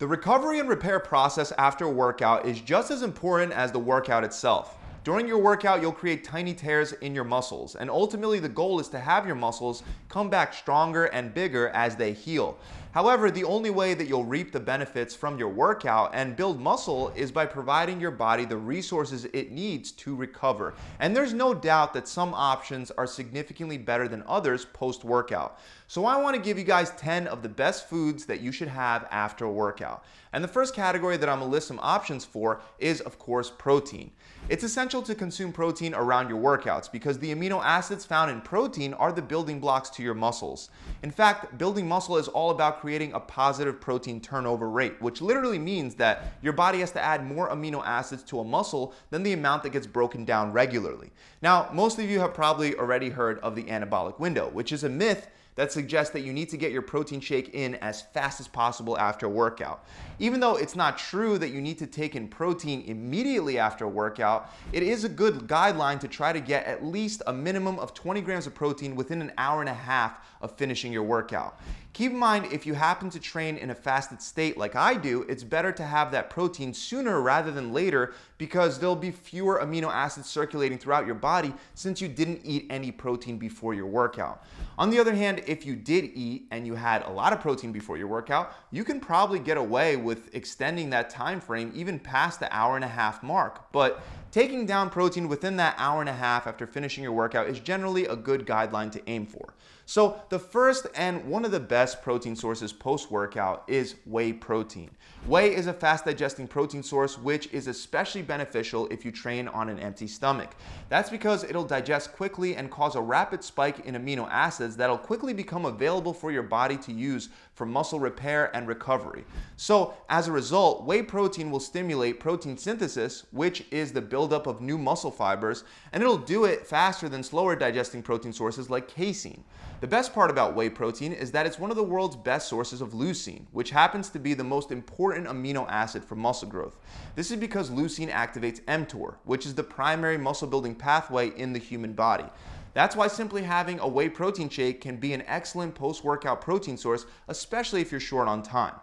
The recovery and repair process after a workout is just as important as the workout itself. During your workout, you'll create tiny tears in your muscles, and ultimately the goal is to have your muscles come back stronger and bigger as they heal. However, the only way that you'll reap the benefits from your workout and build muscle is by providing your body the resources it needs to recover. And there's no doubt that some options are significantly better than others post workout. So I want to give you guys 10 of the best foods that you should have after a workout. And the first category that I'm going to list some options for is, of course, protein. It's essential to consume protein around your workouts because the amino acids found in protein are the building blocks to your muscles. In fact, building muscle is all about creating a positive protein turnover rate, which literally means that your body has to add more amino acids to a muscle than the amount that gets broken down regularly. Now, most of you have probably already heard of the anabolic window, which is a myth that suggests that you need to get your protein shake in as fast as possible after a workout. Even though it's not true that you need to take in protein immediately after a workout, it is a good guideline to try to get at least a minimum of 20 grams of protein within an hour and a half of finishing your workout. Keep in mind, if you happen to train in a fasted state like I do, it's better to have that protein sooner rather than later because there'll be fewer amino acids circulating throughout your body since you didn't eat any protein before your workout. On the other hand, if you did eat and you had a lot of protein before your workout, you can probably get away with extending that time frame even past the hour and a half mark. But taking down protein within that hour and a half after finishing your workout is generally a good guideline to aim for. So the first and one of the best protein sources post-workout is whey protein. Whey is a fast digesting protein source which is especially beneficial if you train on an empty stomach. That's because it'll digest quickly and cause a rapid spike in amino acids that'll quickly become available for your body to use for muscle repair and recovery. So as a result, whey protein will stimulate protein synthesis, which is the buildup of new muscle fibers, and it'll do it faster than slower digesting protein sources like casein. The best part about whey protein is that it's one of the world's best sources of leucine, which happens to be the most important amino acid for muscle growth. This is because leucine activates mTOR, which is the primary muscle building pathway in the human body. That's why simply having a whey protein shake can be an excellent post-workout protein source, especially if you're short on time.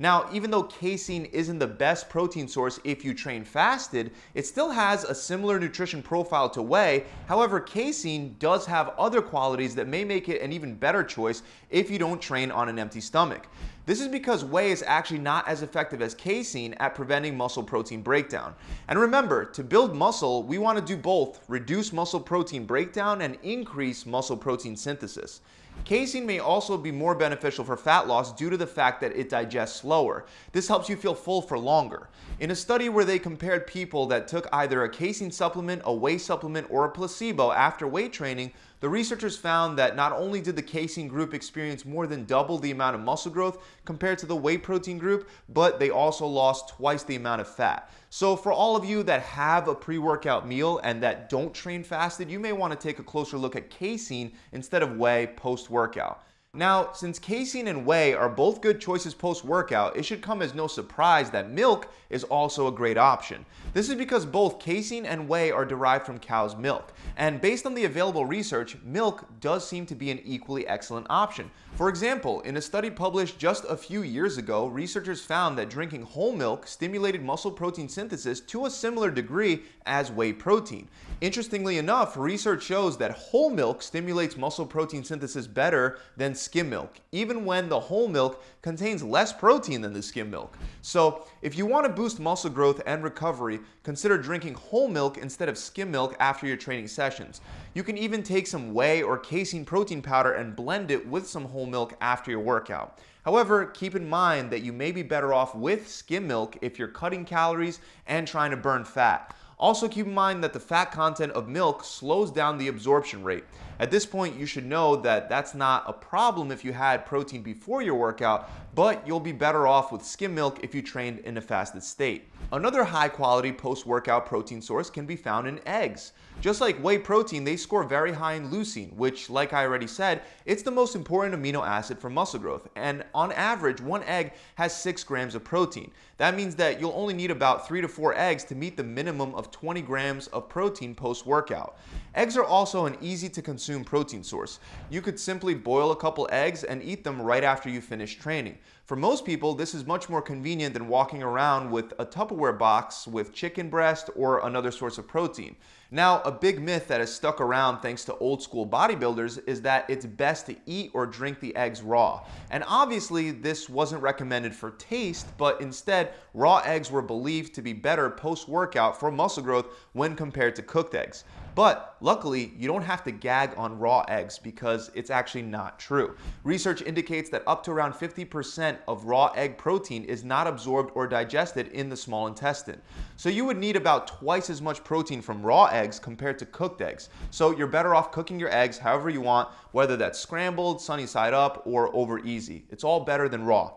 Now, even though casein isn't the best protein source if you train fasted, it still has a similar nutrition profile to whey. However, casein does have other qualities that may make it an even better choice if you don't train on an empty stomach. This is because whey is actually not as effective as casein at preventing muscle protein breakdown. And remember, to build muscle, we want to do both reduce muscle protein breakdown and increase muscle protein synthesis. Casein may also be more beneficial for fat loss due to the fact that it digests slower. This helps you feel full for longer. In a study where they compared people that took either a casein supplement, a whey supplement, or a placebo after weight training, the researchers found that not only did the casein group experience more than double the amount of muscle growth compared to the whey protein group, but they also lost twice the amount of fat. So for all of you that have a pre-workout meal and that don't train fasted, you may want to take a closer look at casein instead of whey post-workout. Now, since casein and whey are both good choices post-workout, it should come as no surprise that milk is also a great option. This is because both casein and whey are derived from cow's milk. And based on the available research, milk does seem to be an equally excellent option. For example, in a study published just a few years ago, researchers found that drinking whole milk stimulated muscle protein synthesis to a similar degree as whey protein. Interestingly enough, research shows that whole milk stimulates muscle protein synthesis better than skim milk, even when the whole milk contains less protein than the skim milk. So if you want to boost muscle growth and recovery, consider drinking whole milk instead of skim milk after your training sessions. You can even take some whey or casein protein powder and blend it with some whole milk after your workout. However, keep in mind that you may be better off with skim milk if you're cutting calories and trying to burn fat. Also keep in mind that the fat content of milk slows down the absorption rate. At this point, you should know that that's not a problem if you had protein before your workout, but you'll be better off with skim milk if you trained in a fasted state. Another high quality post-workout protein source can be found in eggs. Just like whey protein, they score very high in leucine, which, like I already said, it's the most important amino acid for muscle growth. And on average, one egg has 6 grams of protein. That means that you'll only need about 3 to 4 eggs to meet the minimum of 20 grams of protein post-workout. Eggs are also an easy to consume protein source. You could simply boil a couple eggs and eat them right after you finish training. For most people, this is much more convenient than walking around with a Tupperware box with chicken breast or another source of protein. Now, a big myth that has stuck around thanks to old school bodybuilders is that it's best to eat or drink the eggs raw. And obviously, this wasn't recommended for taste, but instead, raw eggs were believed to be better post workout for muscle growth when compared to cooked eggs. But luckily, you don't have to gag on raw eggs because it's actually not true. Research indicates that up to around 50% of raw egg protein is not absorbed or digested in the small intestine. So you would need about twice as much protein from raw eggs compared to cooked eggs. So you're better off cooking your eggs however you want, whether that's scrambled, sunny side up, or over easy. It's all better than raw.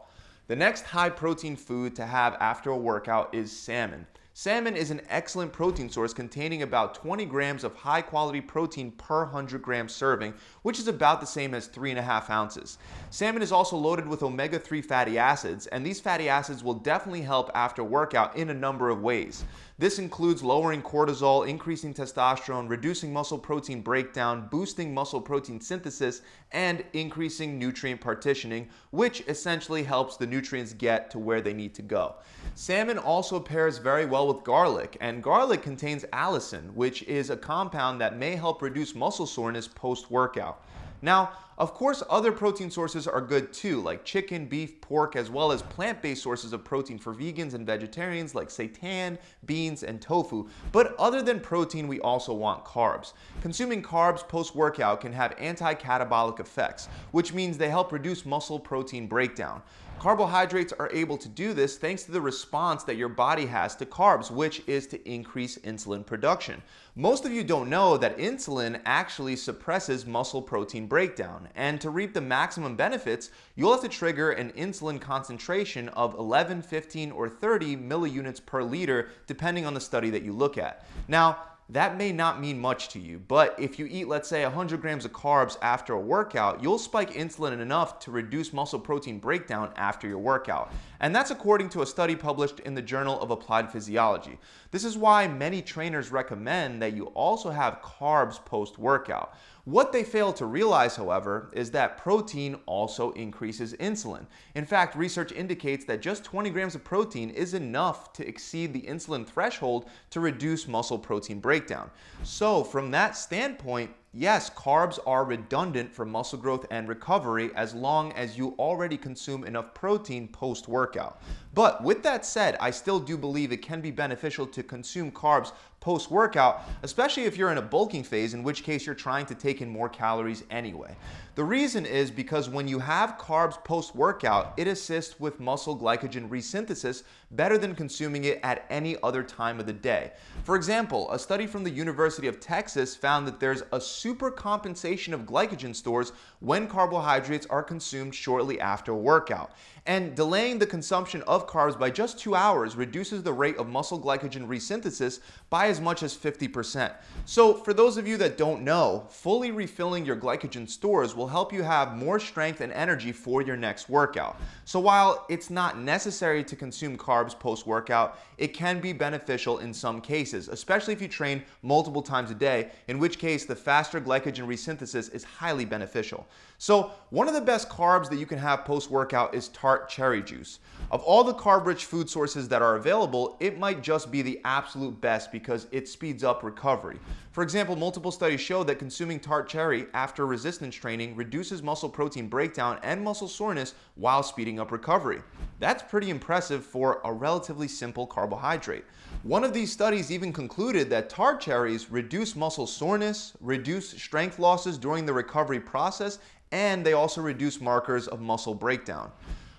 The next high protein food to have after a workout is salmon. Salmon is an excellent protein source containing about 20 grams of high quality protein per 100 gram serving, which is about the same as 3.5 ounces. Salmon is also loaded with omega 3 fatty acids, and these fatty acids will definitely help after workout in a number of ways. This includes lowering cortisol, increasing testosterone, reducing muscle protein breakdown, boosting muscle protein synthesis, and increasing nutrient partitioning, which essentially helps the nutrients get to where they need to go. Salmon also pairs very well with garlic, and garlic contains allicin, which is a compound that may help reduce muscle soreness post workout. Now, of course, other protein sources are good too, like chicken, beef, pork, as well as plant based sources of protein for vegans and vegetarians like seitan, beans, and tofu. But other than protein, we also want carbs. Consuming carbs post workout can have anti catabolic effects, which means they help reduce muscle protein breakdown. Carbohydrates are able to do this thanks to the response that your body has to carbs, which is to increase insulin production. Most of you don't know that insulin actually suppresses muscle protein breakdown, and to reap the maximum benefits, you'll have to trigger an insulin concentration of 11, 15, or 30 milliunits per liter, depending on the study that you look at. Now, that may not mean much to you, but if you eat, let's say, 100 grams of carbs after a workout, you'll spike insulin enough to reduce muscle protein breakdown after your workout. And that's according to a study published in the Journal of Applied Physiology. This is why many trainers recommend that you also have carbs post workout. What they fail to realize, however, is that protein also increases insulin. In fact, research indicates that just 20 grams of protein is enough to exceed the insulin threshold to reduce muscle protein breakdown. So, from that standpoint, Yes, carbs are redundant for muscle growth and recovery as long as you already consume enough protein post workout. But with that said, I still do believe it can be beneficial to consume carbs post workout, especially if you're in a bulking phase, in which case you're trying to take in more calories anyway. The reason is because when you have carbs post workout, it assists with muscle glycogen resynthesis better than consuming it at any other time of the day. For example, a study from the University of Texas found that there's a super compensation of glycogen stores when carbohydrates are consumed shortly after a workout. And delaying the consumption of carbs by just two hours reduces the rate of muscle glycogen resynthesis by as much as 50%. So, for those of you that don't know, fully refilling your glycogen stores will help you have more strength and energy for your next workout. So, while it's not necessary to consume carbs post workout, it can be beneficial in some cases, especially if you train multiple times a day, in which case the faster glycogen resynthesis is highly beneficial. So, one of the best carbs that you can have post workout is tart cherry juice. Of all the carb rich food sources that are available, it might just be the absolute best because it speeds up recovery. For example, multiple studies show that consuming tart cherry after resistance training reduces muscle protein breakdown and muscle soreness while speeding up recovery. That's pretty impressive for a relatively simple carbohydrate. One of these studies even concluded that tart cherries reduce muscle soreness, reduce strength losses during the recovery process, and they also reduce markers of muscle breakdown.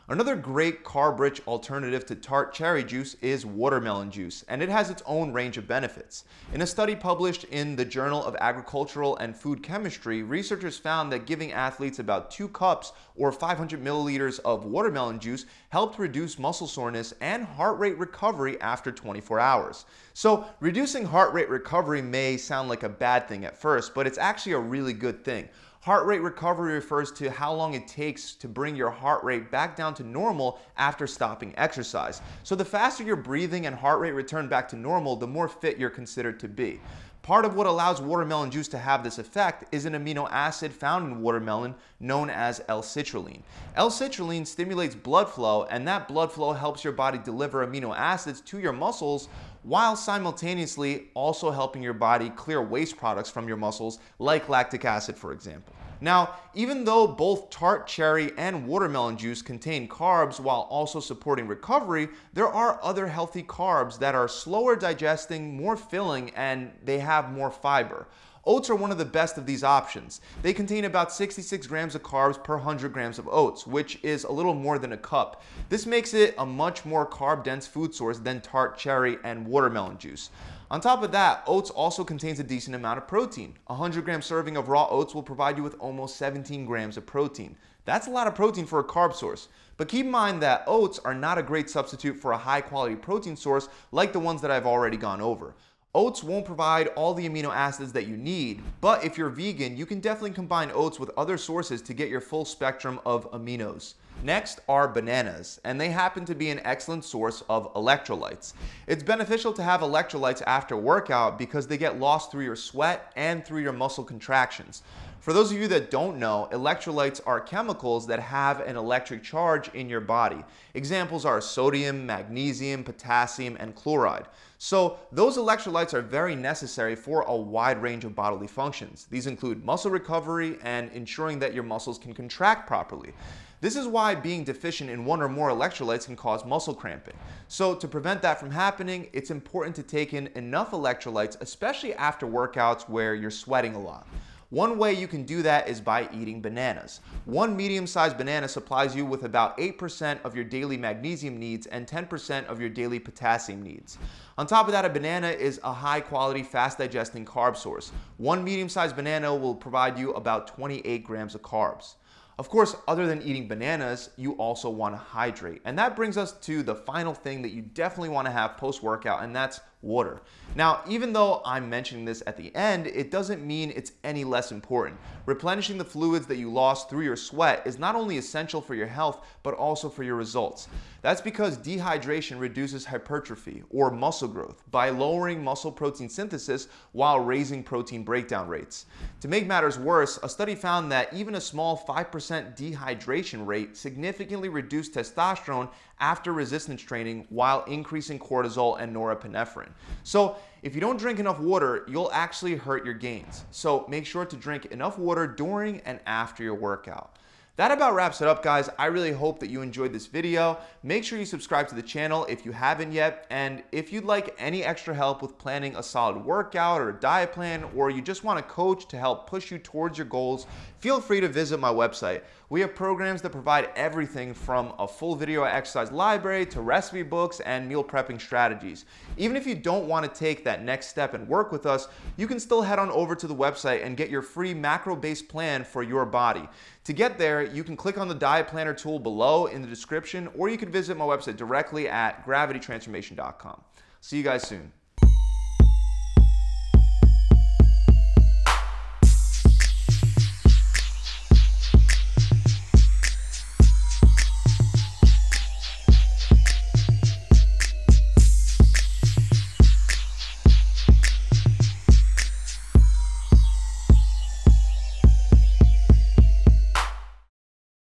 Another great carb-rich alternative to tart cherry juice is watermelon juice, and it has its own range of benefits. In a study published in the Journal of Agricultural and Food Chemistry, researchers found that giving athletes about 2 cups or 500 milliliters of watermelon juice helped reduce muscle soreness and heart rate recovery after 24 hours. So, reducing heart rate recovery may sound like a bad thing at first, but it's actually a really good thing. Heart rate recovery refers to how long it takes to bring your heart rate back down to normal after stopping exercise. So the faster your breathing and heart rate return back to normal, the more fit you're considered to be. Part of what allows watermelon juice to have this effect is an amino acid found in watermelon known as L-citrulline. L-citrulline stimulates blood flow and that blood flow helps your body deliver amino acids to your muscles while simultaneously also helping your body clear waste products from your muscles like lactic acid for example. Now, even though both tart cherry and watermelon juice contain carbs while also supporting recovery, there are other healthy carbs that are slower digesting, more filling, and they have more fiber. Oats are one of the best of these options. They contain about 66 grams of carbs per 100 grams of oats, which is a little more than a cup. This makes it a much more carb dense food source than tart cherry and watermelon juice. On top of that, oats also contains a decent amount of protein. A 100 gram serving of raw oats will provide you with almost 17 grams of protein. That's a lot of protein for a carb source. But keep in mind that oats are not a great substitute for a high quality protein source like the ones that I've already gone over. Oats won't provide all the amino acids that you need, but if you're vegan, you can definitely combine oats with other sources to get your full spectrum of aminos. Next are bananas, and they happen to be an excellent source of electrolytes. It's beneficial to have electrolytes after workout because they get lost through your sweat and through your muscle contractions. For those of you that don't know, electrolytes are chemicals that have an electric charge in your body. Examples are sodium, magnesium, potassium, and chloride. So those electrolytes are very necessary for a wide range of bodily functions. These include muscle recovery and ensuring that your muscles can contract properly. This is why being deficient in one or more electrolytes can cause muscle cramping. So to prevent that from happening, it's important to take in enough electrolytes, especially after workouts where you're sweating a lot. One way you can do that is by eating bananas. One medium-sized banana supplies you with about 8% of your daily magnesium needs and 10% of your daily potassium needs. On top of that, a banana is a high-quality, fast-digesting carb source. One medium-sized banana will provide you about 28 grams of carbs. Of course, other than eating bananas, you also want to hydrate. And that brings us to the final thing that you definitely want to have post-workout, and that's water. Now, even though I'm mentioning this at the end, it doesn't mean it's any less important. Replenishing the fluids that you lost through your sweat is not only essential for your health, but also for your results. That's because dehydration reduces hypertrophy or muscle growth by lowering muscle protein synthesis while raising protein breakdown rates. To make matters worse, a study found that even a small 5% dehydration rate significantly reduced testosterone after resistance training while increasing cortisol and norepinephrine. So if you don't drink enough water, you'll actually hurt your gains. So make sure to drink enough water during and after your workout. That about wraps it up, guys. I really hope that you enjoyed this video. Make sure you subscribe to the channel if you haven't yet. And if you'd like any extra help with planning a solid workout or a diet plan, or you just want a coach to help push you towards your goals, feel free to visit my website. We have programs that provide everything from a full video exercise library to recipe books and meal prepping strategies. Even if you don't want to take that next step and work with us, you can still head on over to the website and get your free macro-based plan for your body. To get there, you can click on the diet planner tool below in the description, or you can visit my website directly at gravitytransformation.com. See you guys soon.